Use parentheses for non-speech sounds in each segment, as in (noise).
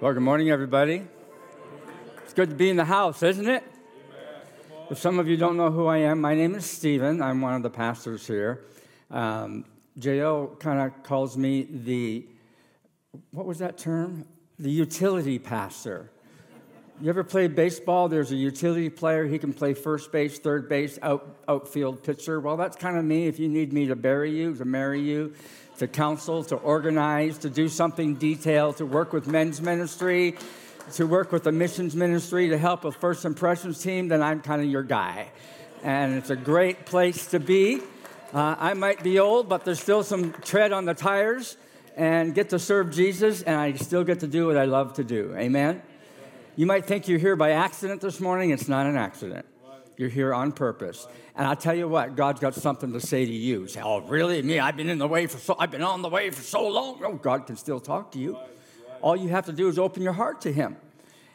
Well, good morning, everybody. It's good to be in the house, isn't it? If some of you don't know who I am, my name is Stephen. I'm one of the pastors here. Um, kind of calls me the, what was that term? The utility pastor. You ever play baseball? There's a utility player. He can play first base, third base, out, outfield pitcher. Well, that's kind of me. If you need me to bury you, to marry you, to counsel, to organize, to do something detailed, to work with men's ministry, to work with the missions ministry, to help with First Impressions team, then I'm kind of your guy. And it's a great place to be. Uh, I might be old, but there's still some tread on the tires and get to serve Jesus, and I still get to do what I love to do. Amen? You might think you're here by accident this morning. It's not an accident. You're here on purpose. And I'll tell you what, God's got something to say to you. say, oh, really? Me? I've been in the way for so I've been on the way for so long. Oh, God can still talk to you. All you have to do is open your heart to Him.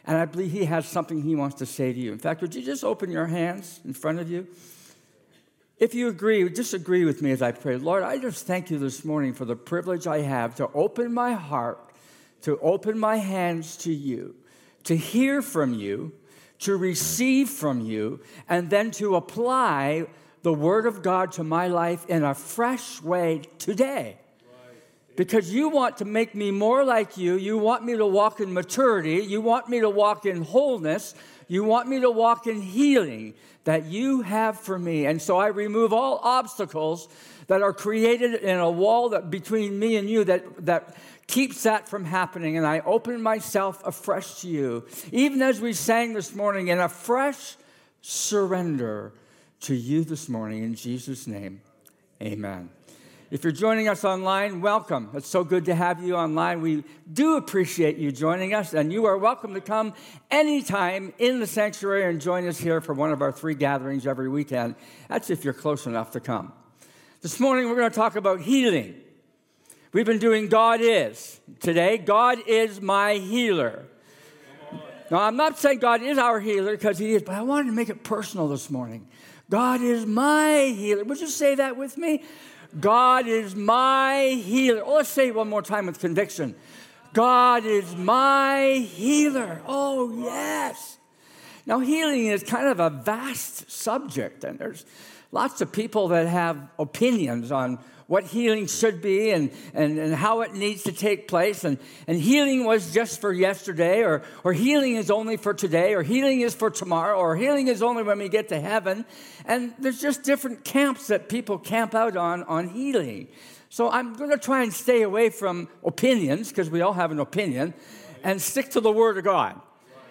And I believe He has something He wants to say to you. In fact, would you just open your hands in front of you? If you agree, just agree with me as I pray. Lord, I just thank you this morning for the privilege I have to open my heart, to open my hands to you, to hear from you, to receive from you, and then to apply the Word of God to my life in a fresh way today because you want to make me more like you. You want me to walk in maturity. You want me to walk in wholeness. You want me to walk in healing that you have for me. And so I remove all obstacles that are created in a wall that between me and you that, that keeps that from happening. And I open myself afresh to you. Even as we sang this morning, in a fresh surrender to you this morning. In Jesus' name, amen. If you're joining us online, welcome. It's so good to have you online. We do appreciate you joining us, and you are welcome to come anytime in the sanctuary and join us here for one of our three gatherings every weekend. That's if you're close enough to come. This morning, we're going to talk about healing. We've been doing God is. Today, God is my healer. Now, I'm not saying God is our healer because He is, but I wanted to make it personal this morning. God is my healer. Would you say that with me? God is my healer. Oh, let's say it one more time with conviction. God is my healer. Oh, yes. Now, healing is kind of a vast subject, and there's lots of people that have opinions on what healing should be and, and, and how it needs to take place. And, and healing was just for yesterday, or, or healing is only for today, or healing is for tomorrow, or healing is only when we get to heaven. And there's just different camps that people camp out on on healing. So I'm going to try and stay away from opinions, because we all have an opinion, and stick to the Word of God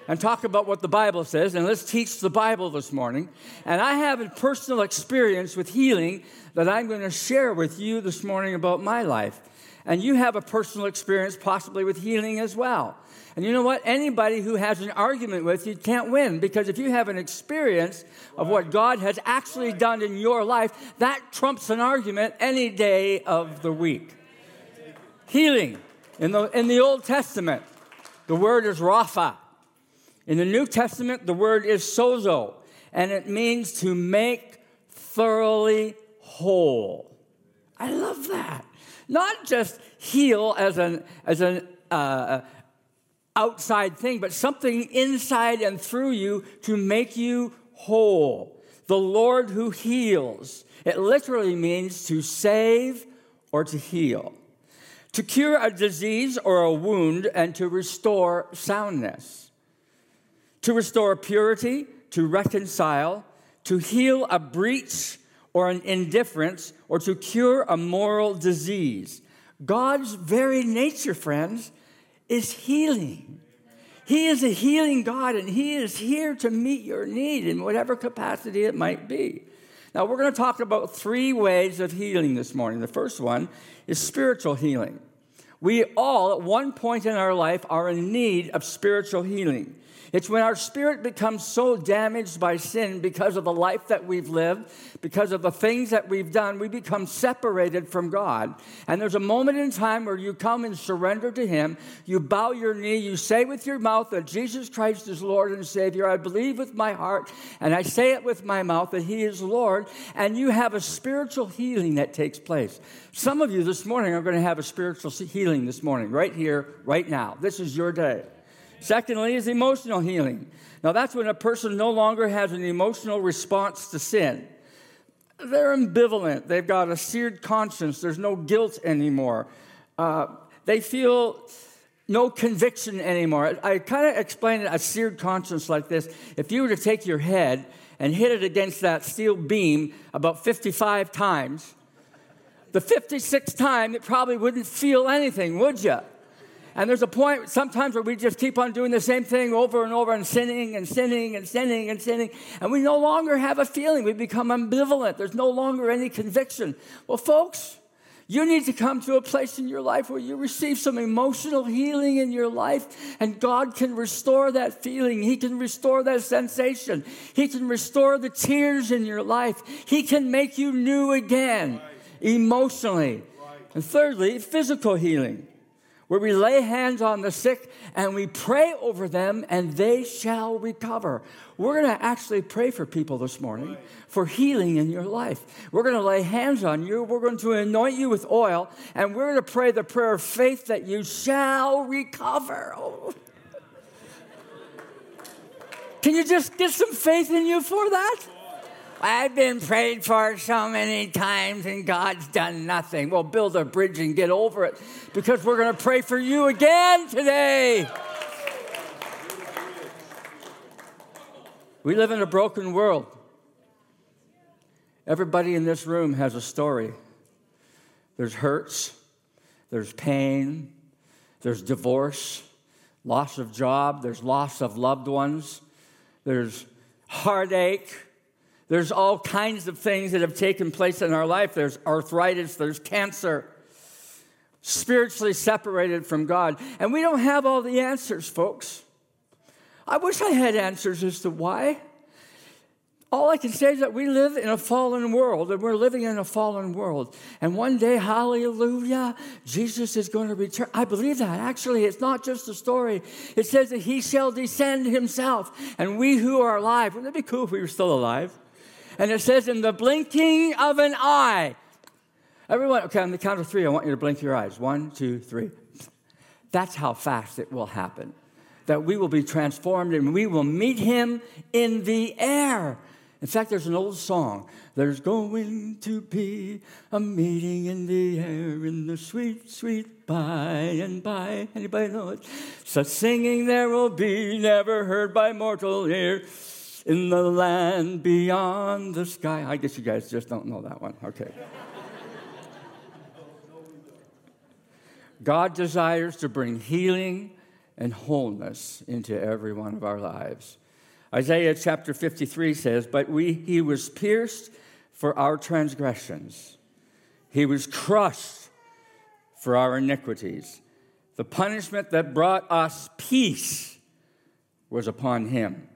and talk about what the Bible says, and let's teach the Bible this morning. And I have a personal experience with healing that I'm going to share with you this morning about my life. And you have a personal experience possibly with healing as well. And you know what? Anybody who has an argument with you can't win because if you have an experience of what God has actually done in your life, that trumps an argument any day of the week. Healing. In the, in the Old Testament, the word is Rapha. In the New Testament, the word is sozo, and it means to make thoroughly whole. I love that. Not just heal as an, as an uh, outside thing, but something inside and through you to make you whole. The Lord who heals. It literally means to save or to heal, to cure a disease or a wound, and to restore soundness to restore purity, to reconcile, to heal a breach or an indifference, or to cure a moral disease. God's very nature, friends, is healing. He is a healing God, and He is here to meet your need in whatever capacity it might be. Now, we're going to talk about three ways of healing this morning. The first one is spiritual healing. We all, at one point in our life, are in need of spiritual healing. It's when our spirit becomes so damaged by sin because of the life that we've lived, because of the things that we've done, we become separated from God. And there's a moment in time where you come and surrender to Him. You bow your knee. You say with your mouth that Jesus Christ is Lord and Savior. I believe with my heart and I say it with my mouth that He is Lord. And you have a spiritual healing that takes place. Some of you this morning are going to have a spiritual healing this morning, right here, right now. This is your day. Secondly, is emotional healing. Now, that's when a person no longer has an emotional response to sin. They're ambivalent. They've got a seared conscience. There's no guilt anymore. Uh, they feel no conviction anymore. I, kind of explain a seared conscience like this. If you were to take your head and hit it against that steel beam about 55 times, the 56th time, it probably wouldn't feel anything, would you? And there's a point sometimes where we just keep on doing the same thing over and over and sinning and sinning and sinning and sinning. And we no longer have a feeling. We become ambivalent. There's no longer any conviction. Well, folks, you need to come to a place in your life where you receive some emotional healing in your life, and God can restore that feeling. He can restore that sensation. He can restore the tears in your life. He can make you new again emotionally. And thirdly, physical healing where we lay hands on the sick and we pray over them and they shall recover. We're going to actually pray for people this morning for healing in your life. We're going to lay hands on you. We're going to anoint you with oil and we're going to pray the prayer of faith that you shall recover. Oh. (laughs) Can you just get some faith in you for that? I've been prayed for so many times and God's done nothing. Well, build a bridge and get over it because we're going to pray for you again today. We live in a broken world. Everybody in this room has a story. There's hurts, there's pain, there's divorce, loss of job, there's loss of loved ones, there's heartache, there's all kinds of things that have taken place in our life. There's arthritis, there's cancer, spiritually separated from God. And we don't have all the answers, folks. I wish I had answers as to why. All I can say is that we live in a fallen world, and we're living in a fallen world. And one day, hallelujah, Jesus is going to return. I believe that. Actually, it's not just a story. It says that he shall descend himself, and we who are alive, wouldn't it be cool if we were still alive? And it says, in the blinking of an eye. Everyone, okay, on the count of three, I want you to blink your eyes. One, two, three. That's how fast it will happen. That we will be transformed and we will meet him in the air. In fact, there's an old song. There's going to be a meeting in the air in the sweet, sweet by and by. Anybody know it? Such singing there will be, never heard by mortal ear in the land beyond the sky. I guess you guys just don't know that one. Okay. God desires to bring healing and wholeness into every one of our lives. Isaiah chapter 53 says, But we, he was pierced for our transgressions, he was crushed for our iniquities. The punishment that brought us peace was upon him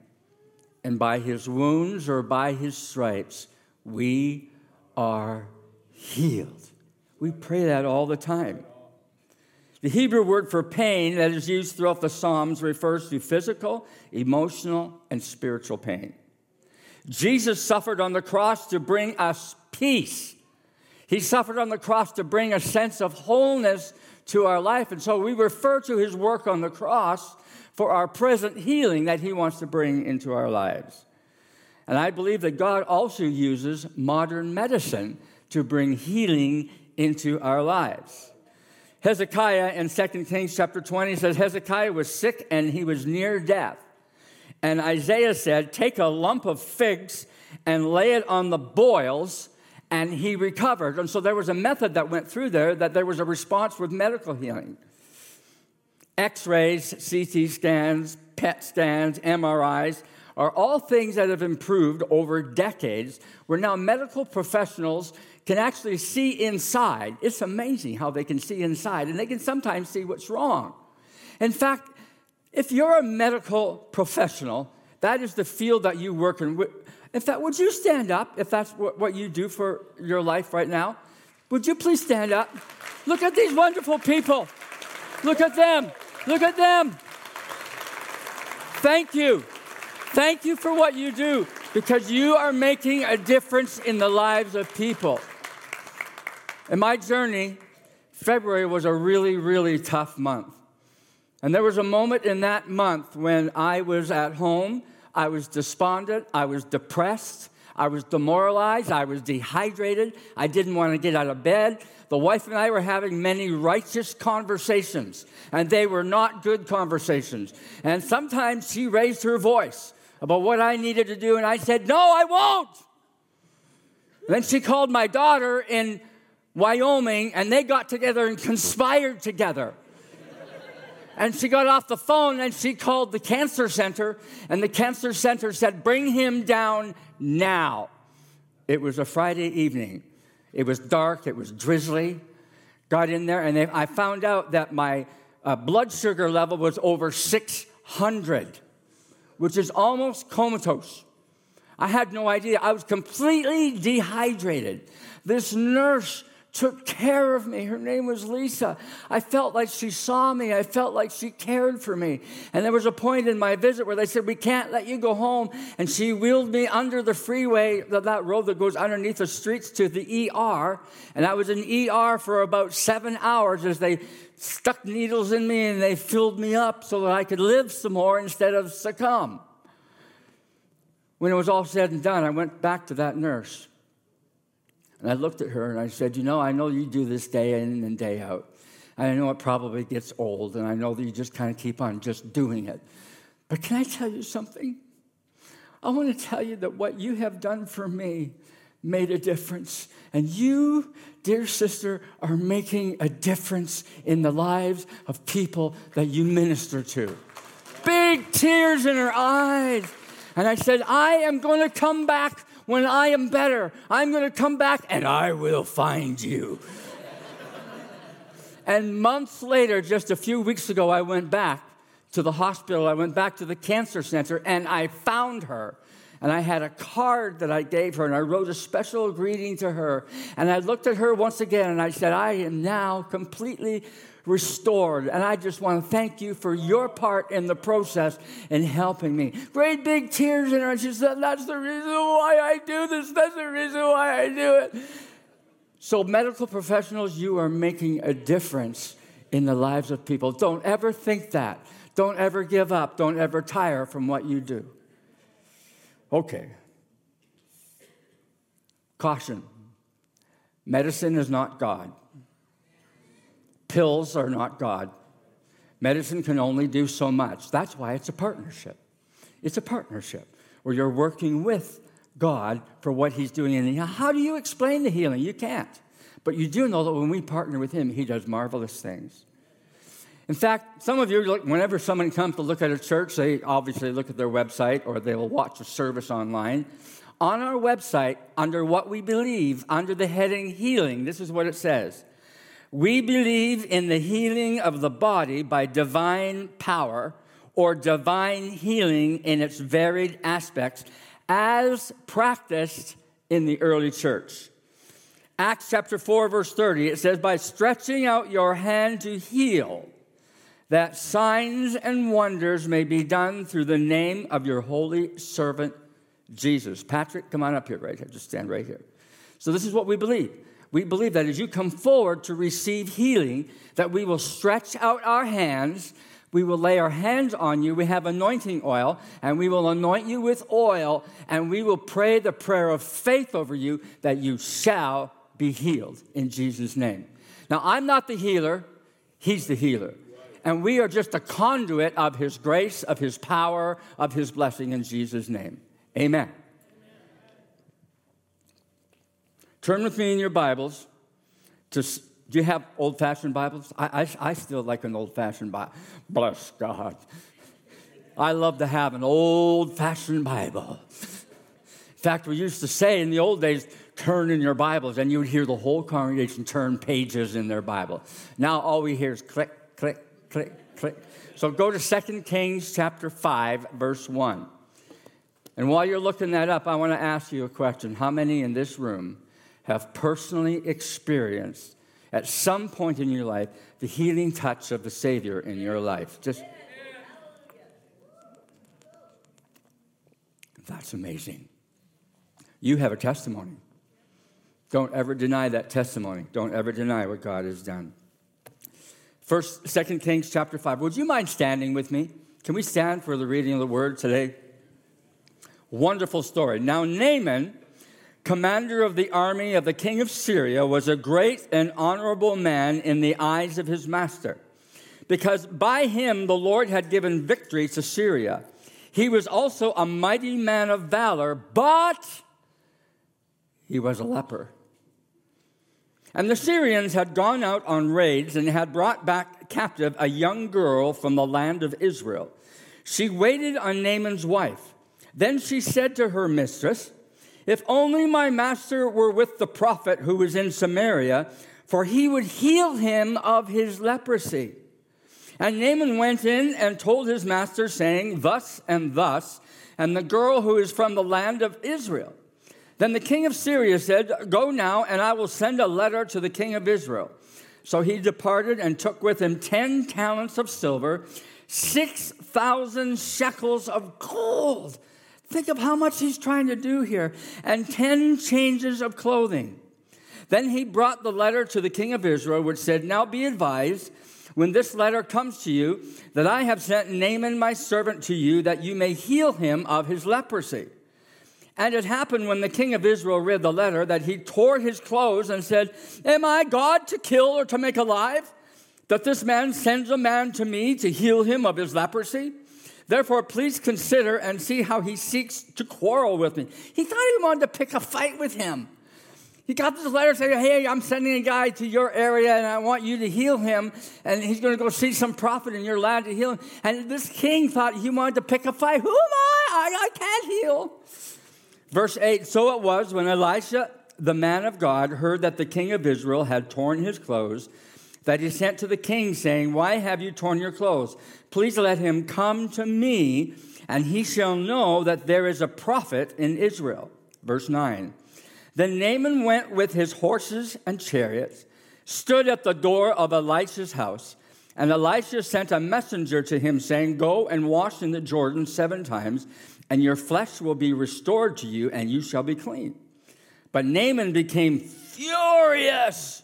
and by his wounds or by his stripes, we are healed. We pray that all the time. The Hebrew word for pain that is used throughout the Psalms refers to physical, emotional, and spiritual pain. Jesus suffered on the cross to bring us peace. He suffered on the cross to bring a sense of wholeness to our life. And so we refer to his work on the cross for our present healing that He wants to bring into our lives. And I believe that God also uses modern medicine to bring healing into our lives. Hezekiah in 2 Kings chapter 20 says Hezekiah was sick and he was near death. And Isaiah said, Take a lump of figs and lay it on the boils, and he recovered. And so there was a method that went through there that there was a response with medical healing. X rays, CT scans, PET scans, MRIs are all things that have improved over decades, where now medical professionals can actually see inside. It's amazing how they can see inside, and they can sometimes see what's wrong. In fact, if you're a medical professional, that is the field that you work in. In fact, would you stand up if that's what you do for your life right now? Would you please stand up? Look at these wonderful people. Look at them. Look at them. Thank you. Thank you for what you do because you are making a difference in the lives of people. In my journey, February was a really, really tough month. And there was a moment in that month when I was at home, I was despondent, I was depressed, I was demoralized, I was dehydrated, I didn't want to get out of bed. The wife and I were having many righteous conversations, and they were not good conversations. And sometimes she raised her voice about what I needed to do, and I said, No, I won't. Then she called my daughter in Wyoming, and they got together and conspired together. And she got off the phone and she called the cancer center, and the cancer center said, Bring him down now. It was a Friday evening. It was dark, it was drizzly. Got in there, and they, I found out that my uh, blood sugar level was over 600, which is almost comatose. I had no idea. I was completely dehydrated. This nurse took care of me. Her name was Lisa. I felt like she saw me. I felt like she cared for me. And there was a point in my visit where they said, We can't let you go home. And she wheeled me under the freeway, that road that goes underneath the streets to the ER. And I was in ER for about seven hours as they stuck needles in me and they filled me up so that I could live some more instead of succumb. When it was all said and done, I went back to that nurse. And I looked at her and I said, You know, I know you do this day in and day out. I know it probably gets old, and I know that you just kind of keep on just doing it. But can I tell you something? I want to tell you that what you have done for me made a difference. And you, dear sister, are making a difference in the lives of people that you minister to. Big tears in her eyes. And I said, I am going to come back when I am better, I'm going to come back and I will find you. and months later, just a few weeks ago, I went back to the hospital. I went back to the cancer center and I found her. And I had a card that I gave her, and I wrote a special greeting to her. And I looked at her once again, and I said, I am now completely restored. And I just want to thank you for your part in the process in helping me. Great big tears in her. And she said, That's the reason why I do this. That's the reason why I do it. So, medical professionals, you are making a difference in the lives of people. Don't ever think that. Don't ever give up. Don't ever tire from what you do. Okay. Caution medicine is not God. Pills are not God. Medicine can only do so much. That's why it's a partnership. It's a partnership where you're working with God for what He's doing in you. How do you explain the healing? You can't. But you do know that when we partner with Him, He does marvelous things. In fact, some of you, whenever someone comes to look at a church, they obviously look at their website or they will watch a service online. On our website, under what we believe, under the heading healing, this is what it says we believe in the healing of the body by divine power or divine healing in its varied aspects as practiced in the early church. Acts chapter 4, verse 30, it says, By stretching out your hand to heal, that signs and wonders may be done through the name of your holy servant Jesus. Patrick, come on up here, right here. Just stand right here. So, this is what we believe we believe that as you come forward to receive healing, that we will stretch out our hands, we will lay our hands on you. We have anointing oil, and we will anoint you with oil, and we will pray the prayer of faith over you that you shall be healed in Jesus' name. Now, I'm not the healer, He's the healer. And we are just a conduit of His grace, of His power, of His blessing in Jesus' name. Amen. Turn with me in your Bibles to. Do you have old fashioned Bibles? I, I, I still like an old fashioned Bible. Bless God. I love to have an old fashioned Bible. In fact, we used to say in the old days, turn in your Bibles, and you would hear the whole congregation turn pages in their Bible. Now all we hear is click, click, click, click. So go to 2 Kings chapter 5, verse 1. And while you're looking that up, I want to ask you a question. How many in this room have personally experienced at some point in your life the healing touch of the Savior in your life. Just that's amazing. You have a testimony. Don't ever deny that testimony. Don't ever deny what God has done. First, Second Kings chapter 5. Would you mind standing with me? Can we stand for the reading of the word today? Wonderful story. Now, Naaman, commander of the army of the king of Syria, was a great and honorable man in the eyes of his master, because by him the Lord had given victory to Syria. He was also a mighty man of valor, but he was a leper. And the Syrians had gone out on raids and had brought back captive a young girl from the land of Israel. She waited on Naaman's wife. Then she said to her mistress, If only my master were with the prophet who is in Samaria, for he would heal him of his leprosy. And Naaman went in and told his master, saying, Thus and thus, and the girl who is from the land of Israel. Then the king of Syria said, Go now, and I will send a letter to the king of Israel. So he departed and took with him 10 talents of silver, 6,000 shekels of gold. Think of how much he's trying to do here, and 10 changes of clothing. Then he brought the letter to the king of Israel, which said, Now be advised, when this letter comes to you, that I have sent Naaman my servant to you, that you may heal him of his leprosy. And it happened when the king of Israel read the letter that he tore his clothes and said, Am I God to kill or to make alive? That this man sends a man to me to heal him of his leprosy? Therefore, please consider and see how he seeks to quarrel with me. He thought he wanted to pick a fight with him. He got this letter saying, Hey, I'm sending a guy to your area and I want you to heal him. And he's going to go see some prophet in your land to heal him. And this king thought he wanted to pick a fight. Who am I? I, I can't heal. Verse 8 So it was when Elisha, the man of God, heard that the king of Israel had torn his clothes, that he sent to the king, saying, Why have you torn your clothes? Please let him come to me, and he shall know that there is a prophet in Israel. Verse 9 Then Naaman went with his horses and chariots, stood at the door of Elisha's house. And Elisha sent a messenger to him, saying, Go and wash in the Jordan seven times and your flesh will be restored to you, and you shall be clean. But Naaman became furious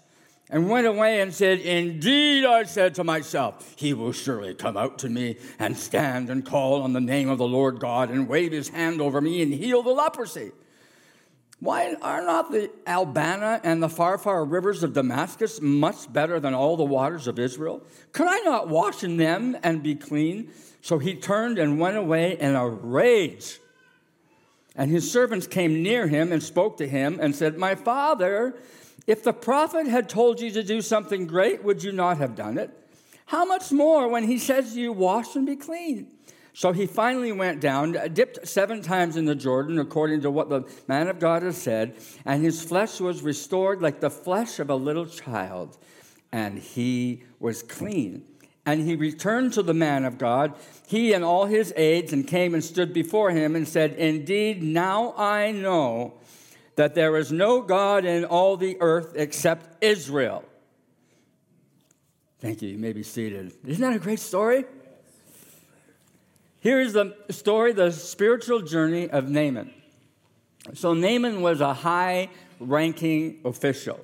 and went away and said, Indeed, I said to myself, He will surely come out to me and stand and call on the name of the Lord God and wave his hand over me and heal the leprosy. Why are not the Abanah and the Pharpar rivers of Damascus much better than all the waters of Israel? Could I not wash in them and be clean? So he turned and went away in a rage. And his servants came near him and spoke to him and said, My father, if the prophet had told you to do something great, would you not have done it? How much more when he says to you, Wash and be clean? So he finally went down, dipped seven times in the Jordan, according to what the man of God has said, and his flesh was restored like the flesh of a little child, and he was clean. And he returned to the man of God, he and all his aides, and came and stood before him and said, Indeed, now I know that there is no God in all the earth except Israel. Thank you. You may be seated. Isn't that a great story? Here is the story, the spiritual journey of Naaman. So, Naaman was a high ranking official.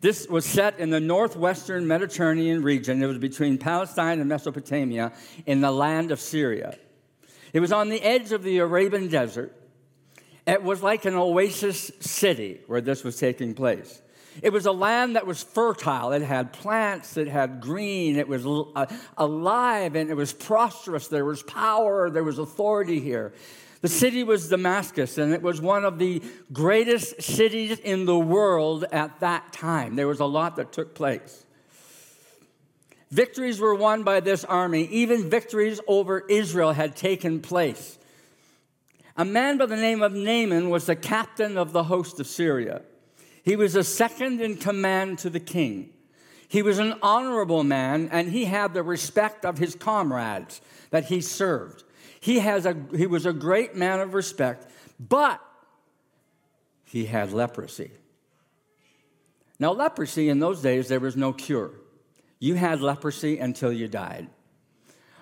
This was set in the northwestern Mediterranean region. It was between Palestine and Mesopotamia in the land of Syria. It was on the edge of the Arabian desert. It was like an oasis city where this was taking place. It was a land that was fertile. It had plants, it had green, it was uh, alive, and it was prosperous. There was power, there was authority here. The city was Damascus, and it was one of the greatest cities in the world at that time. There was a lot that took place. Victories were won by this army, even victories over Israel had taken place. A man by the name of Naaman was the captain of the host of Syria. He was a second in command to the king. He was an honorable man, and he had the respect of his comrades that he served. He, has a, he was a great man of respect, but he had leprosy. Now, leprosy in those days, there was no cure. You had leprosy until you died.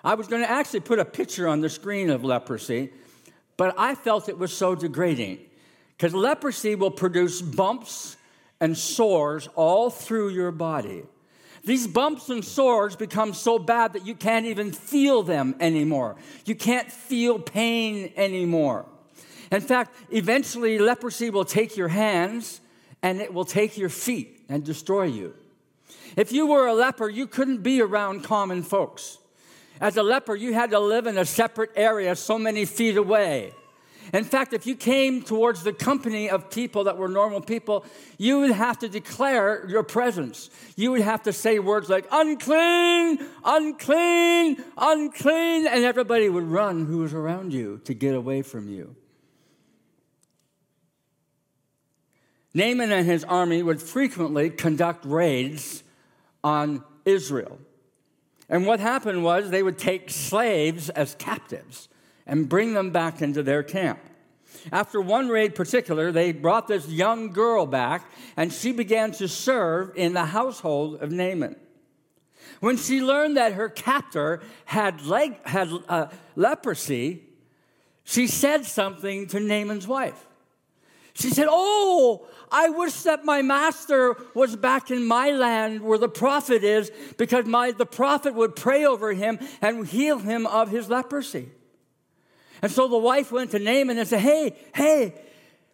I was going to actually put a picture on the screen of leprosy, but I felt it was so degrading because leprosy will produce bumps and sores all through your body. These bumps and sores become so bad that you can't even feel them anymore. You can't feel pain anymore. In fact, eventually leprosy will take your hands and it will take your feet and destroy you. If you were a leper, you couldn't be around common folks. As a leper, you had to live in a separate area so many feet away. In fact, if you came towards the company of people that were normal people, you would have to declare your presence. You would have to say words like unclean, unclean, unclean, and everybody would run who was around you to get away from you. Naaman and his army would frequently conduct raids on Israel. And what happened was they would take slaves as captives and bring them back into their camp. After one raid particular, they brought this young girl back, and she began to serve in the household of Naaman. When she learned that her captor had, leg, had uh, leprosy, she said something to Naaman's wife. She said, Oh, I wish that my master was back in my land where the prophet is, because my, the prophet would pray over him and heal him of his leprosy. And so the wife went to Naaman and said, Hey, hey,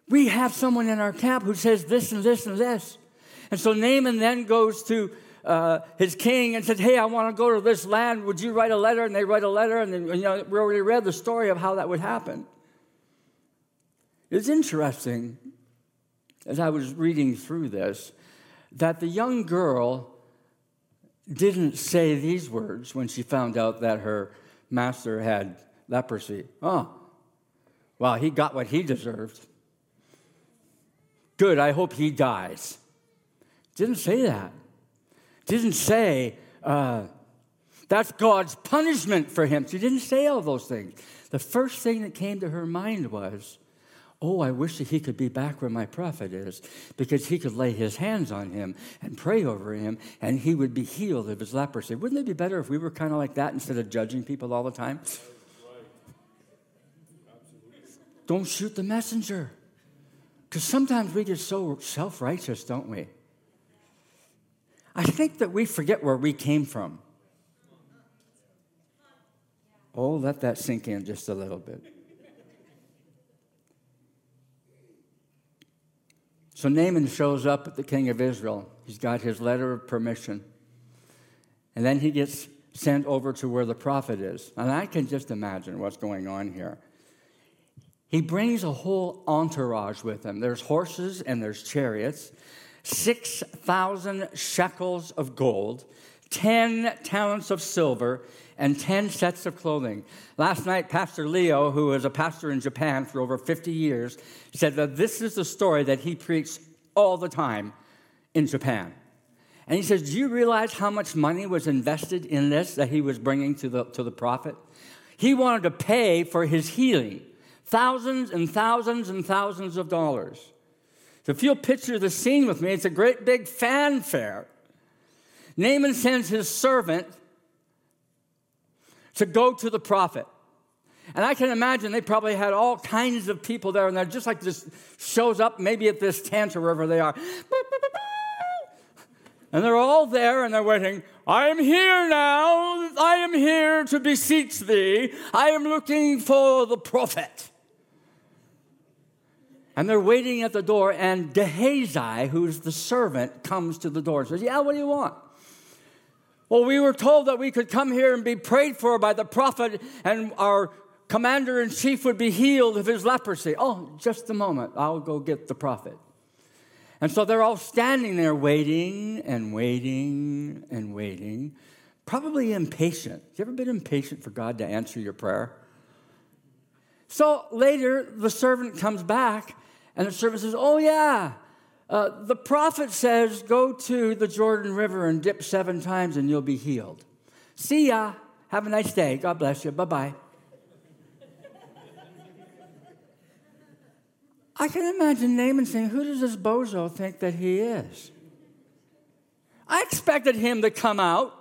we have someone in our camp who says this and this and this. And so Naaman then goes to uh, his king and said, Hey, I want to go to this land. Would you write a letter? And they write a letter. And then, you know, we already read the story of how that would happen. It's interesting, as I was reading through this, that the young girl didn't say these words when she found out that her master had leprosy. Oh, well, he got what he deserved. Good, I hope he dies. Didn't say that. Didn't say, uh, that's God's punishment for him. She didn't say all those things. The first thing that came to her mind was, Oh, I wish that he could be back where my prophet is because he could lay his hands on him and pray over him and he would be healed of his leprosy. Wouldn't it be better if we were kind of like that instead of judging people all the time? Don't shoot the messenger. Because sometimes we get so self righteous, don't we? I think that we forget where we came from. Oh, let that sink in just a little bit. So Naaman shows up at the king of Israel. He's got his letter of permission. And then he gets sent over to where the prophet is. And I can just imagine what's going on here. He brings a whole entourage with him. There's horses and there's chariots, 6,000 shekels of gold, 10 talents of silver, and 10 sets of clothing. Last night, Pastor Leo, who was a pastor in Japan for over 50 years, said that this is the story that he preached all the time in Japan. And he says, Do you realize how much money was invested in this that he was bringing to the, to the prophet? He wanted to pay for his healing thousands and thousands and thousands of dollars. So if you'll picture the scene with me, it's a great big fanfare. Naaman sends his servant to go to the prophet. And I can imagine they probably had all kinds of people there, and they're just like this shows up maybe at this tent or wherever they are. And they're all there and they're waiting. I am here now. I am here to beseech thee. I am looking for the prophet. And they're waiting at the door, and Gehazi, who's the servant, comes to the door and says, Yeah, what do you want? Well, we were told that we could come here and be prayed for by the prophet, and our commander in chief would be healed of his leprosy. Oh, just a moment. I'll go get the prophet. And so they're all standing there waiting and waiting and waiting, probably impatient. You ever been impatient for God to answer your prayer? So later, the servant comes back and the servant says, Oh, yeah, uh, the prophet says, Go to the Jordan River and dip seven times and you'll be healed. See ya. Have a nice day. God bless you. Bye bye. I can imagine Naaman saying, Who does this bozo think that he is? I expected him to come out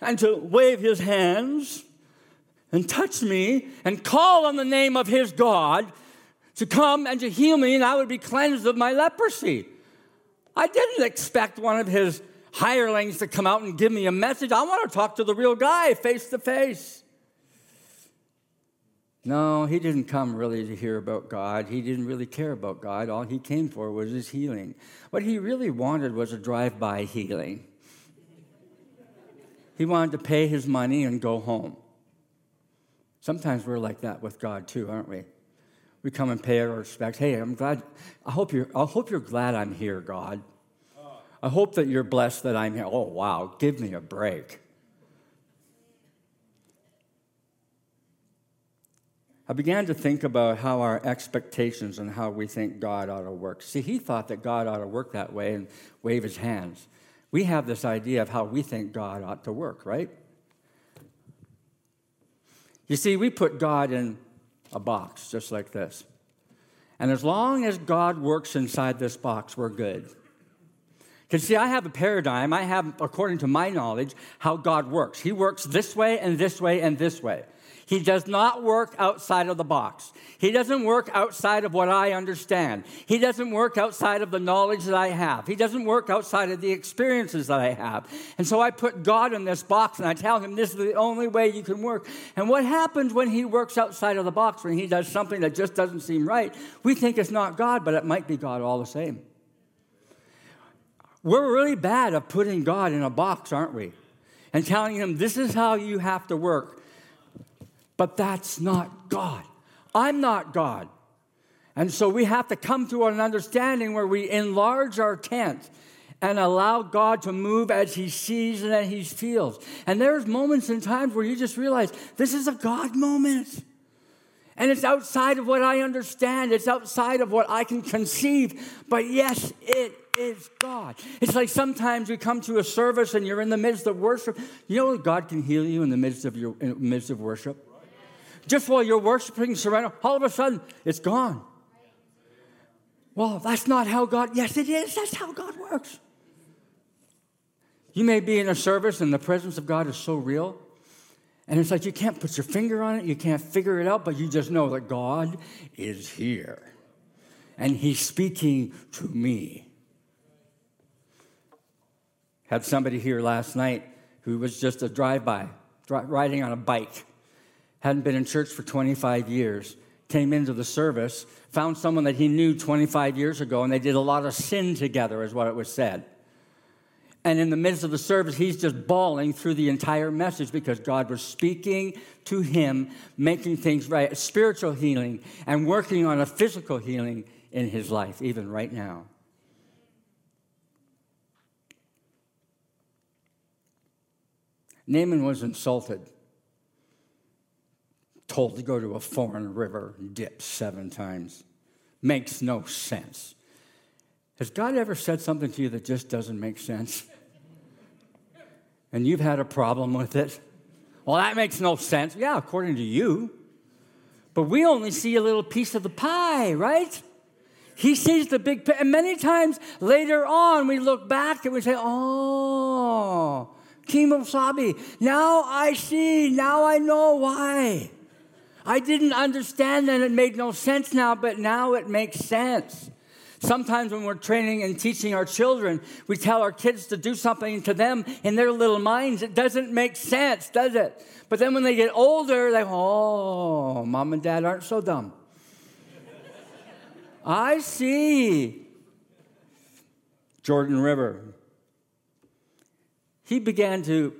and to wave his hands and touch me and call on the name of his God to come and to heal me, and I would be cleansed of my leprosy. I didn't expect one of his hirelings to come out and give me a message. I want to talk to the real guy face to face. No, he didn't come really to hear about God. He didn't really care about God. All he came for was his healing. What he really wanted was a drive by healing. He wanted to pay his money and go home. Sometimes we're like that with God too, aren't we? We come and pay our respects. Hey, I'm glad. I hope you're. I hope you're glad I'm here, God. I hope that you're blessed that I'm here. Oh wow, give me a break. I began to think about how our expectations and how we think God ought to work. See, he thought that God ought to work that way and wave his hands. We have this idea of how we think God ought to work, right? You see, we put God in a box just like this. And as long as God works inside this box, we're good. Because, see, I have a paradigm. I have, according to my knowledge, how God works. He works this way and this way and this way. He does not work outside of the box. He doesn't work outside of what I understand. He doesn't work outside of the knowledge that I have. He doesn't work outside of the experiences that I have. And so I put God in this box and I tell him this is the only way you can work. And what happens when he works outside of the box, when he does something that just doesn't seem right? We think it's not God, but it might be God all the same. We're really bad at putting God in a box, aren't we? And telling him, this is how you have to work. But that's not God. I'm not God. And so we have to come to an understanding where we enlarge our tent and allow God to move as He sees and as He feels. And there's moments and times where you just realize this is a God moment. And it's outside of what I understand, it's outside of what I can conceive. But yes, it is God. It's like sometimes you come to a service and you're in the midst of worship. You know God can heal you in the midst of your midst of worship? Just while you're worshiping, surrender, all of a sudden it's gone. Well, that's not how God, yes, it is. That's how God works. You may be in a service and the presence of God is so real, and it's like you can't put your finger on it, you can't figure it out, but you just know that God is here. And He's speaking to me. Had somebody here last night who was just a drive by, riding on a bike hadn't been in church for 25 years, came into the service, found someone that he knew 25 years ago, and they did a lot of sin together, is what it was said. And in the midst of the service, he's just bawling through the entire message because God was speaking to him, making things right, spiritual healing, and working on a physical healing in his life, even right now. Naaman was insulted told to go to a foreign river and dip seven times. Makes no sense. Has God ever said something to you that just doesn't make sense? And you've had a problem with it? Well, that makes no sense. Yeah, according to you. But we only see a little piece of the pie, right? He sees the big And many times later on, we look back and we say, oh, King Kimosabi, now I see, now I know why. I didn't understand then, it made no sense now, but now it makes sense. Sometimes when we're training and teaching our children, we tell our kids to do something to them in their little minds. It doesn't make sense, does it? But then when they get older, they go, oh, mom and dad aren't so dumb. I see. Jordan River. He began to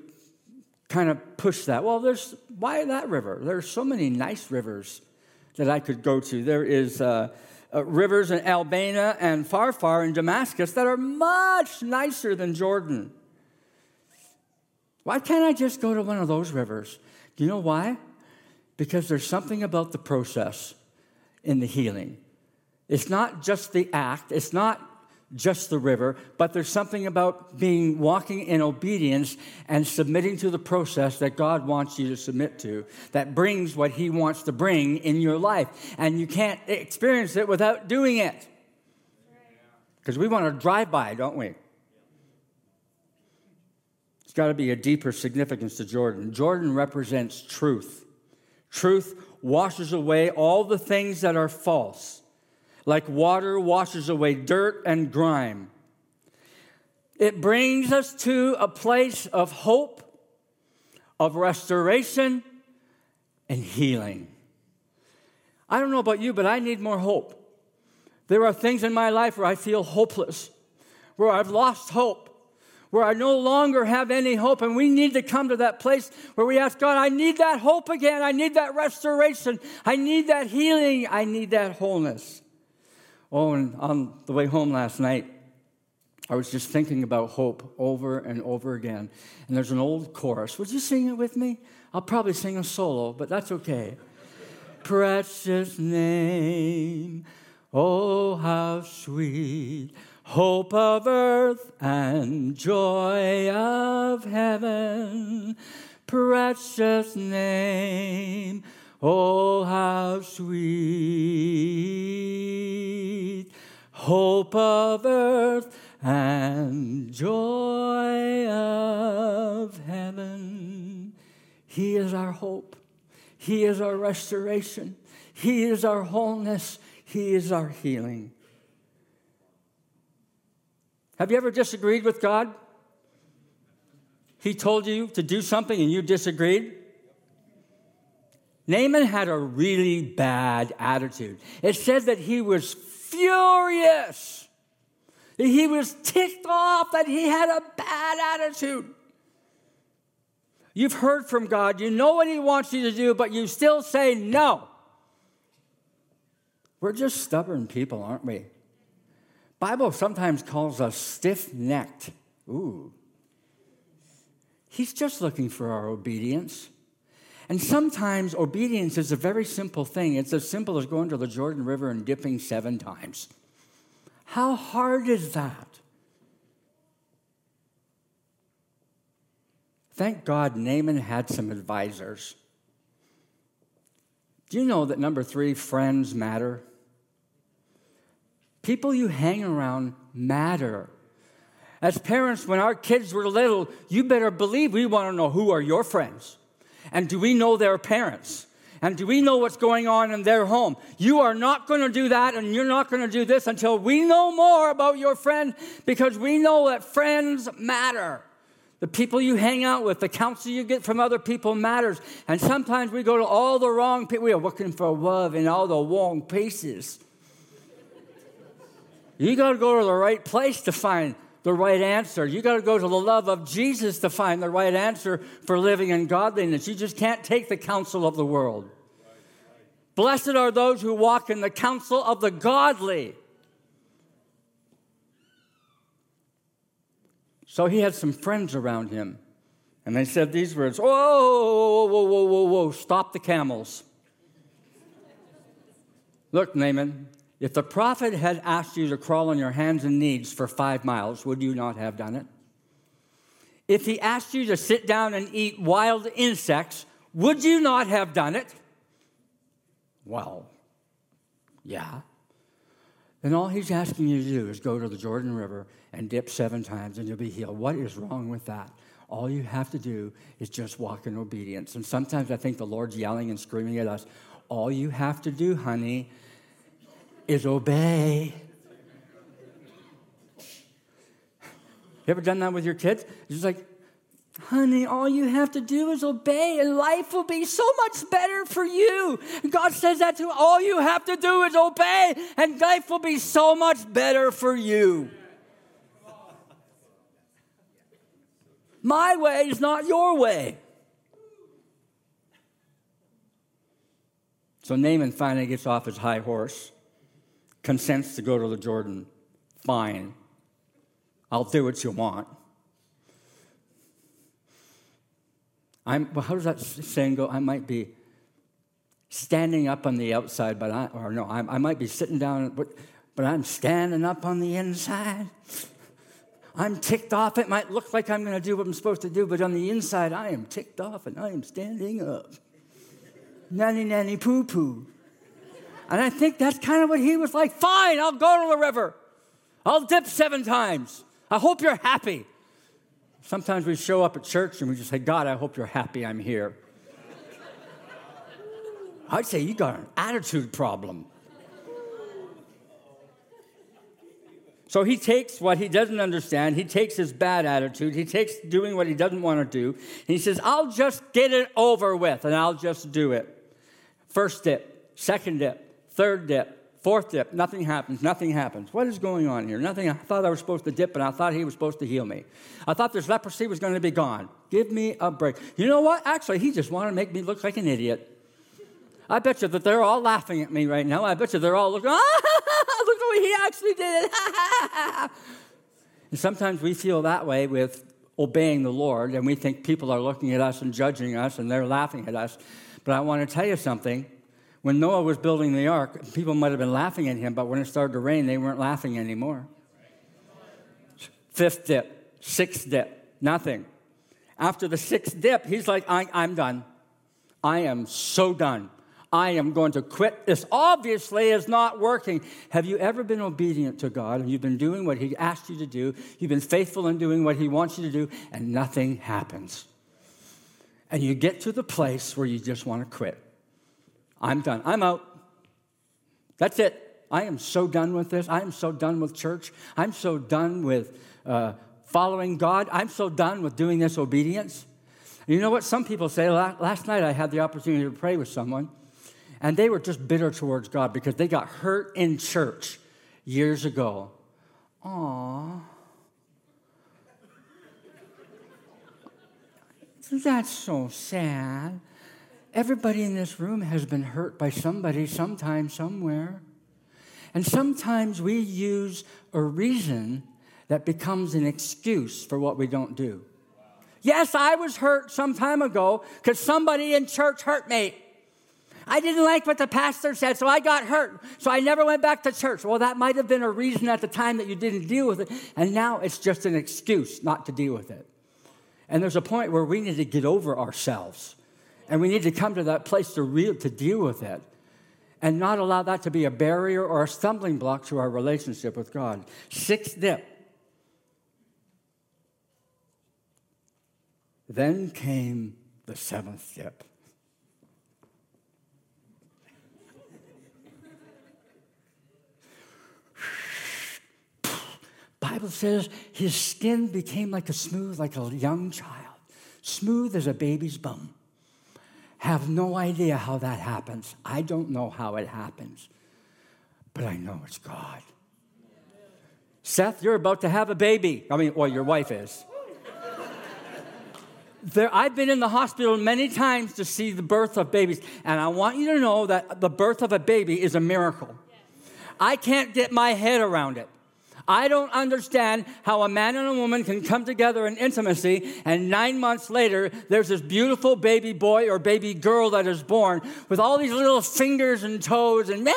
kind of push that. Well, there's why that river? There's so many nice rivers that I could go to. There is uh, uh, rivers in Albania and Pharpar in Damascus that are much nicer than Jordan. Why can't I just go to one of those rivers? Do you know why? Because there's something about the process in the healing. It's not just the act, it's not just the river, but there's something about being walking in obedience and submitting to the process that God wants you to submit to that brings what He wants to bring in your life. And you can't experience it without doing it. Because we want to drive by, don't we? It's got to be a deeper significance to Jordan. Jordan represents truth. Truth washes away all the things that are false like water washes away dirt and grime. It brings us to a place of hope, of restoration, and healing. I don't know about you, but I need more hope. There are things in my life where I feel hopeless, where I've lost hope, where I no longer have any hope. And we need to come to that place where we ask God, I need that hope again. I need that restoration. I need that healing. I need that wholeness. Oh, and on the way home last night, I was just thinking about hope over and over again. And there's an old chorus. Would you sing it with me? I'll probably sing a solo, but that's okay. Precious name, oh, how sweet, hope of earth and joy of heaven. Precious name, oh, how sweet, hope of earth and joy of heaven. He is our hope. He is our restoration. He is our wholeness. He is our healing. Have you ever disagreed with God? He told you to do something and you disagreed? Naaman had a really bad attitude. It says that he was furious. He was ticked off that he had a bad attitude. You've heard from God, you know what He wants you to do, but you still say no. We're just stubborn people, aren't we? Bible sometimes calls us stiff-necked. Ooh. He's just looking for our obedience. And sometimes obedience is a very simple thing. It's as simple as going to the Jordan River and dipping seven times. How hard is that? Thank God Naaman had some advisors. Do you know that number three, friends matter? People you hang around matter. As parents, when our kids were little, you better believe we want to know who are your friends. And do we know their parents? And do we know what's going on in their home? You are not going to do that and you're not going to do this until we know more about your friend because we know that friends matter. The people you hang out with, the counsel you get from other people matters. And sometimes we go to all the wrong people. We are looking for love in all the wrong places. You got to go to the right place to find the right answer. You got to go to the love of Jesus to find the right answer for living in godliness. You just can't take the counsel of the world. Blessed are those who walk in the counsel of the godly. So he had some friends around him, and they said these words Whoa, whoa, whoa, whoa, whoa, whoa, stop the camels. Look, Naaman, if the prophet had asked you to crawl on your hands and knees for five miles, would you not have done it? If he asked you to sit down and eat wild insects, would you not have done it? Well, yeah. Then all he's asking you to do is go to the Jordan River and dip seven times and you'll be healed. What is wrong with that? All you have to do is just walk in obedience. And sometimes I think the Lord's yelling and screaming at us. All you have to do, honey, is obey. You ever done that with your kids? It's just like, honey, all you have to do is obey, and life will be so much better for you. God says that to all you have to do is obey, and life will be so much better for you. My way is not your way. So Naaman finally gets off his high horse consents to go to the Jordan, fine. I'll do what you want. I'm, well, how does that saying go? I might be standing up on the outside, but I, or no, I, I might be sitting down, but, but I'm standing up on the inside. I'm ticked off. It might look like I'm going to do what I'm supposed to do, but on the inside, I am ticked off and I am standing up. Nanny, nanny, poo, poo. And I think that's kind of what he was like. Fine, I'll go to the river. I'll dip seven times. I hope you're happy. Sometimes we show up at church and we just say, God, I hope you're happy I'm here. I'd say you got an attitude problem. So he takes what he doesn't understand, he takes his bad attitude, he takes doing what he doesn't want to do, he says, I'll just get it over with and I'll just do it. First dip, second dip, third dip, fourth dip, nothing happens, nothing happens. What is going on here? Nothing. I thought I was supposed to dip, and I thought he was supposed to heal me. I thought this leprosy was going to be gone. Give me a break. You know what? Actually, he just wanted to make me look like an idiot. I bet you that they're all laughing at me right now. I bet you they're all looking, (laughs) ah, look at what he actually did. (laughs) and sometimes we feel that way with obeying the Lord, and we think people are looking at us and judging us, and they're laughing at us. But I want to tell you something. When Noah was building the ark, people might have been laughing at him, but when it started to rain, they weren't laughing anymore. Fifth dip, sixth dip, nothing. After the sixth dip, he's like, I, am done. I am so done. I am going to quit. This obviously is not working. Have you ever been obedient to God and you've been doing what He asked you to do? You've been faithful in doing what He wants you to do, and nothing happens. And you get to the place where you just want to quit. I'm done. I'm out. That's it. I am so done with this. I am so done with church. I'm so done with uh, following God. I'm so done with doing this obedience. You know what? Some people say, last night I had the opportunity to pray with someone, and they were just bitter towards God because they got hurt in church years ago. Aww. That's so sad. Everybody in this room has been hurt by somebody sometime, somewhere. And sometimes we use a reason that becomes an excuse for what we don't do. Yes, I was hurt some time ago because somebody in church hurt me. I didn't like what the pastor said, so I got hurt. So I never went back to church. Well, that might have been a reason at the time that you didn't deal with it. And now it's just an excuse not to deal with it. And there's a point where we need to get over ourselves. And we need to come to that place to, re- to deal with it and not allow that to be a barrier or a stumbling block to our relationship with God. Sixth dip. Then came the seventh dip. Bible says his skin became like a smooth, like a young child, smooth as a baby's bum. Have no idea how that happens. I don't know how it happens, but I know it's God. Seth, you're about to have a baby. I mean, well, your wife is. There, I've been in the hospital many times to see the birth of babies, and I want you to know that the birth of a baby is a miracle. I can't get my head around it. I don't understand how a man and a woman can come together in intimacy and nine months later there's this beautiful baby boy or baby girl that is born with all these little fingers and toes and ah,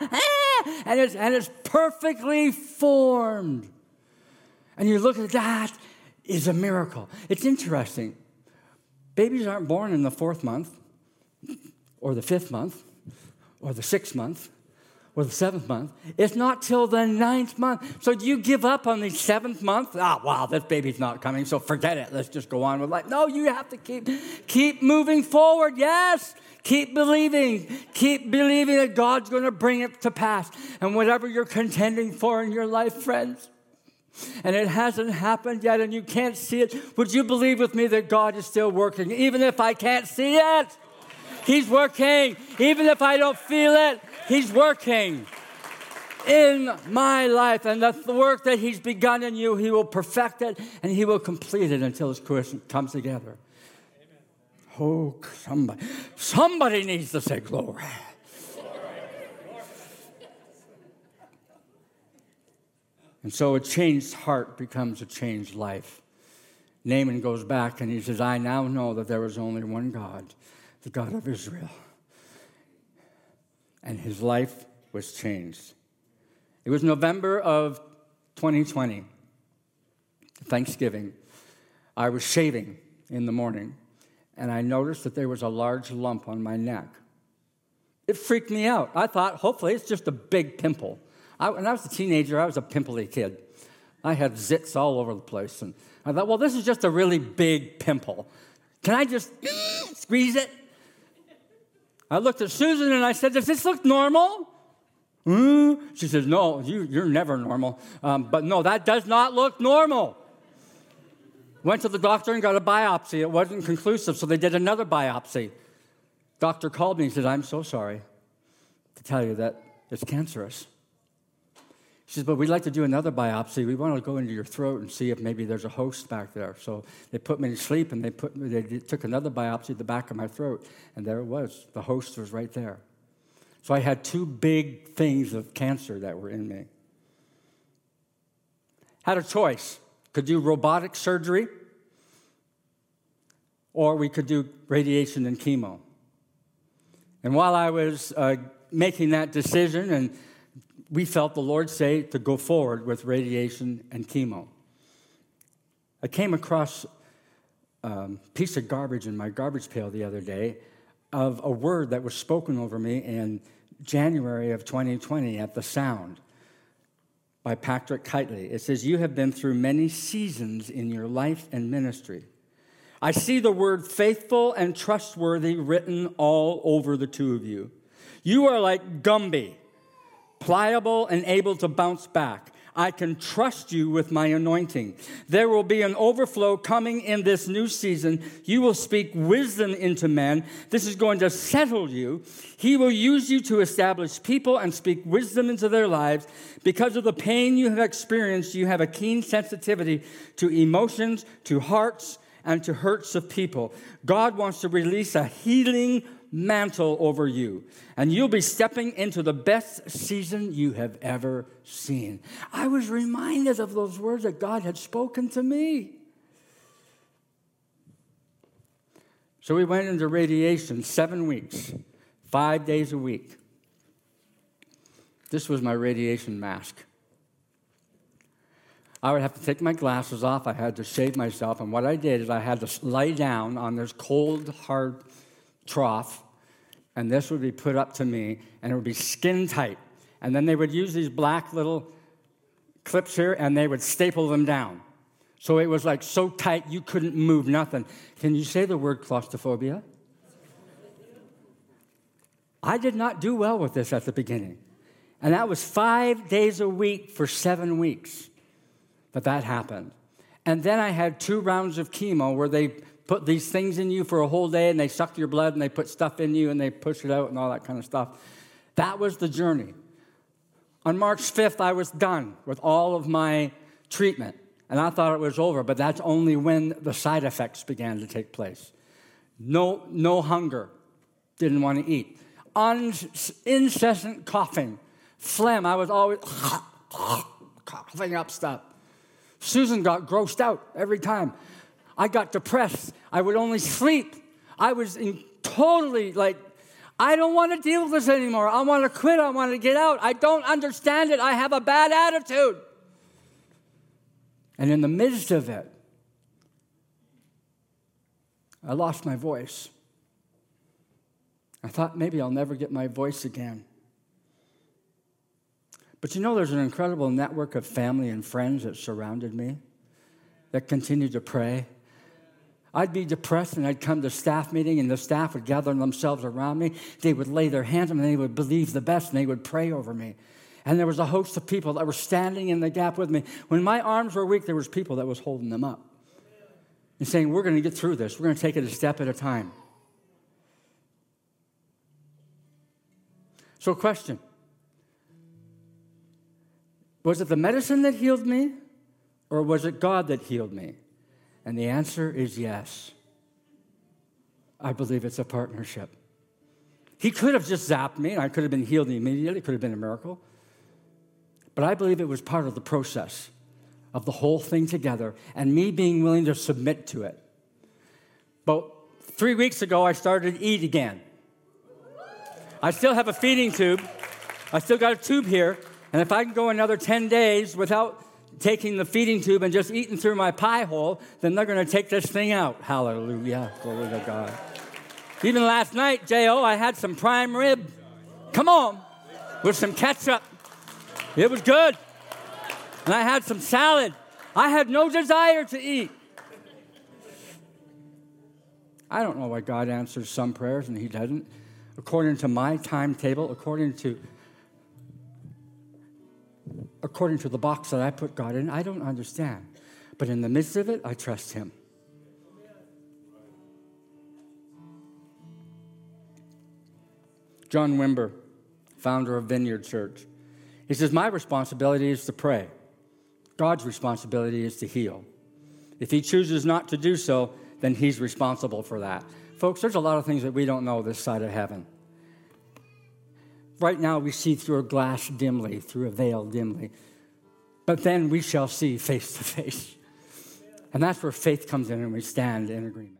ah, and, it's, and it's perfectly formed. And you look at that is a miracle. It's interesting. Babies aren't born in the fourth month or the fifth month or the sixth month or the seventh month. It's not till the ninth month. So do you give up on the seventh month? Ah, wow, this baby's not coming, so forget it. Let's just go on with life. No, you have to keep keep moving forward. Yes. Keep believing. Keep believing that God's going to bring it to pass. And whatever you're contending for in your life, friends, and it hasn't happened yet and you can't see it, would you believe with me that God is still working? Even if I can't see it, He's working. Even if I don't feel it, He's working in my life. And the work that He's begun in you, He will perfect it and He will complete it until His creation comes together. Amen. Oh, somebody, somebody needs to say glory. And so a changed heart becomes a changed life. Naaman goes back and he says, I now know that there is only one God, the God of Israel and his life was changed. It was November of 2020, Thanksgiving. I was shaving in the morning, and I noticed that there was a large lump on my neck. It freaked me out. I thought, hopefully, it's just a big pimple. I, when I was a teenager, I was a pimply kid. I had zits all over the place. And I thought, well, this is just a really big pimple. Can I just (clears throat) squeeze it? I looked at Susan and I said, Does this look normal? Hmm? She says, No, you, you're never normal. Um, but no, that does not look normal. Went to the doctor and got a biopsy. It wasn't conclusive, so they did another biopsy. Doctor called me and said, I'm so sorry to tell you that it's cancerous. She says, but we'd like to do another biopsy. We want to go into your throat and see if maybe there's a host back there. So they put me to sleep and they, put, they took another biopsy at the back of my throat, and there it was. The host was right there. So I had two big things of cancer that were in me. Had a choice could do robotic surgery, or we could do radiation and chemo. And while I was uh, making that decision, and we felt the Lord say to go forward with radiation and chemo, I came across a um, piece of garbage in my garbage pail the other day of a word that was spoken over me in January of 2020 at the Sound by Patrick Kitely. It says, You have been through many seasons in your life and ministry. I see the word faithful and trustworthy written all over the two of you. You are like Gumby, pliable and able to bounce back. I can trust you with my anointing. There will be an overflow coming in this new season. You will speak wisdom into men. This is going to settle you. He will use you to establish people and speak wisdom into their lives. Because of the pain you have experienced, you have a keen sensitivity to emotions, to hearts, and to hurts of people. God wants to release a healing mantle over you, and you'll be stepping into the best season you have ever seen. I was reminded of those words that God had spoken to me. So we went into radiation seven weeks, five days a week. This was my radiation mask. I would have to take my glasses off. I had to shave myself. And what I did is I had to lie down on this cold, hard trough and this would be put up to me, and it would be skin tight. And then they would use these black little clips here, and they would staple them down. So it was like so tight you couldn't move nothing. Can you say the word claustrophobia? I did not do well with this at the beginning. And that was five days a week for seven weeks that that happened. And then I had two rounds of chemo where they put these things in you for a whole day and they suck your blood and they put stuff in you and they push it out and all that kind of stuff. That was the journey. On March 5th, I was done with all of my treatment and I thought it was over, but that's only when the side effects began to take place. No, no hunger, didn't want to eat. Un- incessant coughing, phlegm. I was always (coughs) coughing up stuff. Susan got grossed out every time. I got depressed. I would only sleep. I was in totally like, I don't want to deal with this anymore. I want to quit. I want to get out. I don't understand it. I have a bad attitude. And in the midst of it, I lost my voice. I thought maybe I'll never get my voice again. But you know, there's an incredible network of family and friends that surrounded me that continued to pray I'd be depressed and I'd come to staff meeting and the staff would gather themselves around me. They would lay their hands on me and they would believe the best and they would pray over me. And there was a host of people that were standing in the gap with me. When my arms were weak, there was people that was holding them up and saying, we're going to get through this. We're going to take it a step at a time. So question. Was it the medicine that healed me or was it God that healed me? And the answer is yes. I believe it's a partnership. He could have just zapped me and I could have been healed immediately. It could have been a miracle. But I believe it was part of the process of the whole thing together and me being willing to submit to it. But three weeks ago, I started to eat again. I still have a feeding tube. I still got a tube here. And if I can go another 10 days without taking the feeding tube and just eating through my pie hole, then they're going to take this thing out. Hallelujah. Glory to God. Even last night, J.O., I had some prime rib. Come on. With some ketchup. It was good. And I had some salad. I had no desire to eat. I don't know why God answers some prayers and He doesn't. According to my timetable, according to according to the box that I put God in, I don't understand. But in the midst of it, I trust Him. John Wimber, founder of Vineyard Church, he says, My responsibility is to pray. God's responsibility is to heal. If He chooses not to do so, then He's responsible for that. Folks, there's a lot of things that we don't know this side of heaven. Right now, we see through a glass dimly, through a veil dimly. But then we shall see face to face. And that's where faith comes in and we stand in agreement.